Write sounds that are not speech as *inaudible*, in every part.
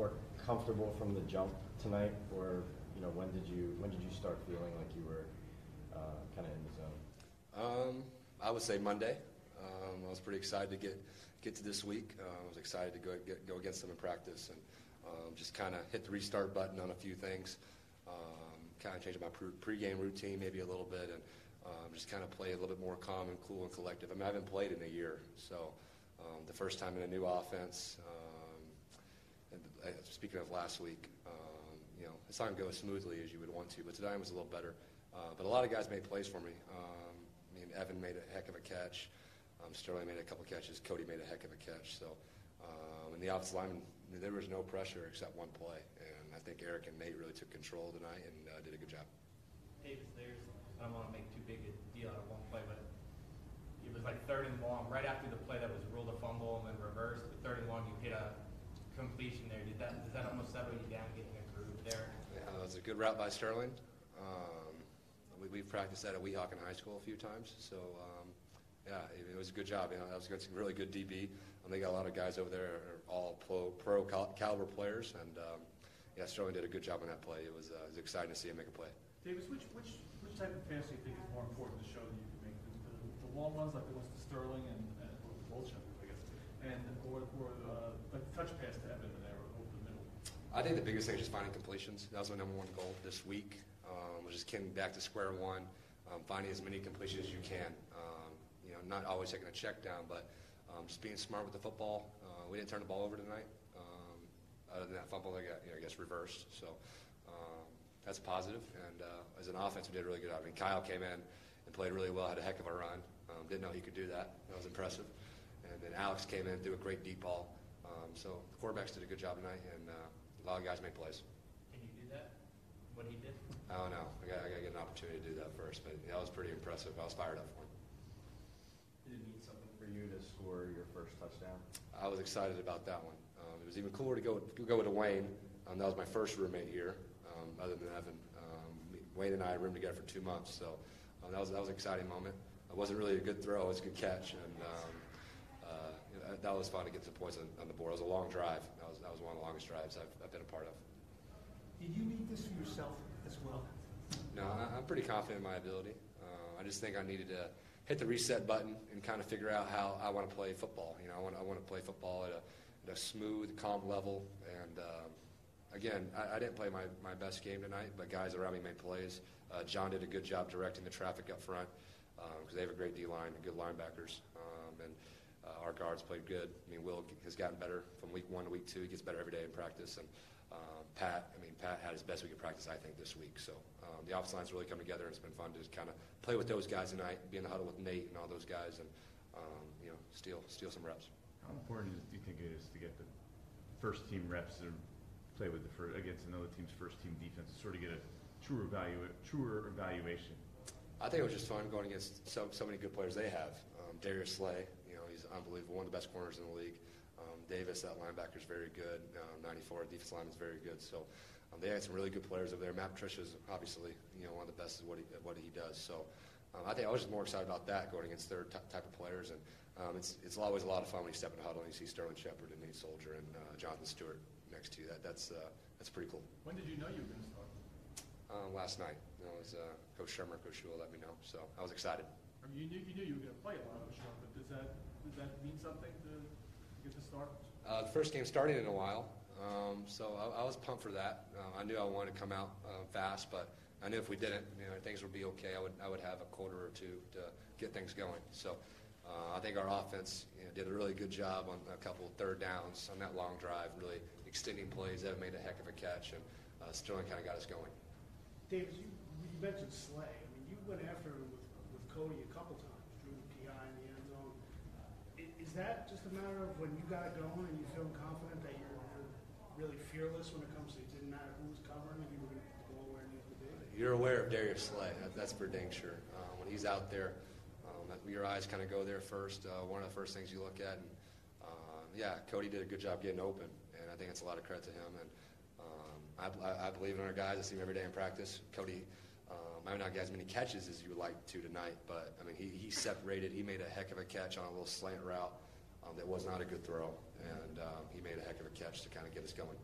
more comfortable from the jump tonight, or you know, when did you when did you start feeling like you were uh, kind of in the zone? Um, I would say Monday. Um, I was pretty excited to get get to this week. Uh, I was excited to go get, go against them in practice and um, just kind of hit the restart button on a few things. Um, kind of changed my pre- pregame routine maybe a little bit and um, just kind of play a little bit more calm and cool and collective. I mean, I haven't played in a year, so um, the first time in a new offense. Speaking of last week, um, you know, it's not going to go as smoothly as you would want to, but today was a little better. Uh, but a lot of guys made plays for me. Um, I mean, Evan made a heck of a catch. Um, Sterling made a couple catches. Cody made a heck of a catch. So, um, and the offensive lineman, there was no pressure except one play. And I think Eric and Nate really took control tonight and uh, did a good job. Davis, there's, I don't want to make too big a deal out of one play, but it was like third and long, right after the play that was ruled a fumble and then reversed, the third and long, you hit a completion there. Did that, does that almost settle you down getting a groove there? Yeah, it was a good route by Sterling. Um, we, we've practiced that at Weehawken High School a few times, so um, yeah, it, it was a good job. You know, that was a really good DB. Um, they got a lot of guys over there are all pro, pro cal- caliber players, and um, yeah, Sterling did a good job on that play. It was, uh, it was exciting to see him make a play. Davis, which, which, which type of pass do you think is more important to show that you can make? The, the, the long ones like the ones to Sterling and, and or the Gold I guess, and or, or uh, the touch pass to Evan and there over the middle. I think the biggest thing is just finding completions. That was my number one goal this week. Um, was just getting back to square one, um, finding as many completions as you can. Um, you know, not always taking a check down, but um, just being smart with the football. Uh, we didn't turn the ball over tonight. Um, other than that fumble, that got you know, I guess reversed. So um, that's positive. And uh, as an offense, we did a really good. Job. I mean, Kyle came in and played really well. Had a heck of a run. Um, didn't know he could do that. That was impressive. And then Alex came in, threw a great deep ball. So the quarterbacks did a good job tonight, and uh, a lot of guys made plays. Can you do that? What he did? I don't know. I got, I got to get an opportunity to do that first, but that was pretty impressive. I was fired up for him. Did it mean something for you to score your first touchdown? I was excited about that one. Um, it was even cooler to go to go with Wayne. Um, that was my first roommate here, um, other than Evan. Um, Wayne and I roomed together for two months, so um, that was that was an exciting moment. It wasn't really a good throw; it was a good catch, and um, uh, you know, that was fun to get some points on, on the board. It was a long drive. That was that was one of the longest drives I've, I've been a part of. Did you need this for yourself as well? No, I- I'm pretty confident in my ability. Uh, I just think I needed to hit the reset button and kind of figure out how I want to play football. You know, I want I want to play football at a, at a smooth, calm level. And um, again, I, I didn't play my, my best game tonight, but guys around me made plays. Uh, John did a good job directing the traffic up front because they have a great D line and good linebackers. Um, and uh, our guards played good. I mean, Will has gotten better from week one to week two. He gets better every day in practice. And um, Pat, I mean, Pat had his best week of practice, I think, this week. So um, the offensive line's really come together, and it's been fun to just kind of play with those guys tonight, be in the huddle with Nate and all those guys, and um, you know, steal steal some reps. How important is, do you think it is to get the first team reps or play with the first, against another team's first team defense to sort of get a truer evalu truer evaluation? I think it was just fun going against so, so many good players they have. Um, Darius Slay, you know, he's unbelievable, one of the best corners in the league. Um, Davis, that linebacker, is very good. Um, 94, defense line is very good. So um, they had some really good players over there. Matt Patricia is obviously, you know, one of the best at what he, at what he does. So um, I think I was just more excited about that going against their t- type of players. And um, it's, it's always a lot of fun when you step in the huddle and you see Sterling Shepard and Nate Solder and uh, Jonathan Stewart next to you. That, that's, uh, that's pretty cool. When did you know you were going to start? Um, last night, you know, it was uh, Coach Shurmur, Coach Shula let me know. So I was excited. I mean, you knew you knew you were going to play a lot of short, but does that does that mean something to get the start? Uh, the first game starting in a while, um, so I, I was pumped for that. Uh, I knew I wanted to come out uh, fast, but I knew if we didn't, you know, things would be okay. I would I would have a quarter or two to get things going. So uh, I think our offense you know, did a really good job on a couple of third downs on that long drive, really extending plays. That made a heck of a catch, and uh, Sterling kind of got us going. Davis, you, you mentioned Slay. I mean, you went after him with, with Cody a couple times, drew the PI in the end zone. Uh, i- Is that just a matter of when you got it going and you feel confident that you're, you're really fearless when it comes to it didn't matter who was covering and you were going to go where it needed to be? You're aware of Darius Slay. That, that's for dang sure. Uh, when he's out there, um, your eyes kind of go there first. Uh, one of the first things you look at. And uh, yeah, Cody did a good job getting open, and I think it's a lot of credit to him. And um, I, I, I believe in our guys. I see him every day in practice. Cody um, might not get as many catches as you would like to tonight, but I mean he, he separated. He made a heck of a catch on a little slant route um, that was not a good throw, and um, he made a heck of a catch to kind of get us going.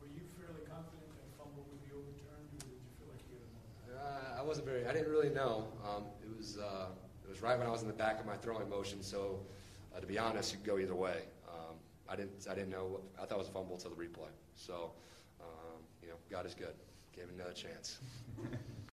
Were you fairly confident that fumble would be overturned, or did you feel like you had more? Uh, I wasn't very. I didn't really know. Um, it was. Uh, it was right when I was in the back of my throwing motion. So, uh, to be honest, you could go either way. Um, I didn't. I didn't know. What, I thought it was a fumble until the replay. So, um, you know, God is good. Gave me another chance. *laughs*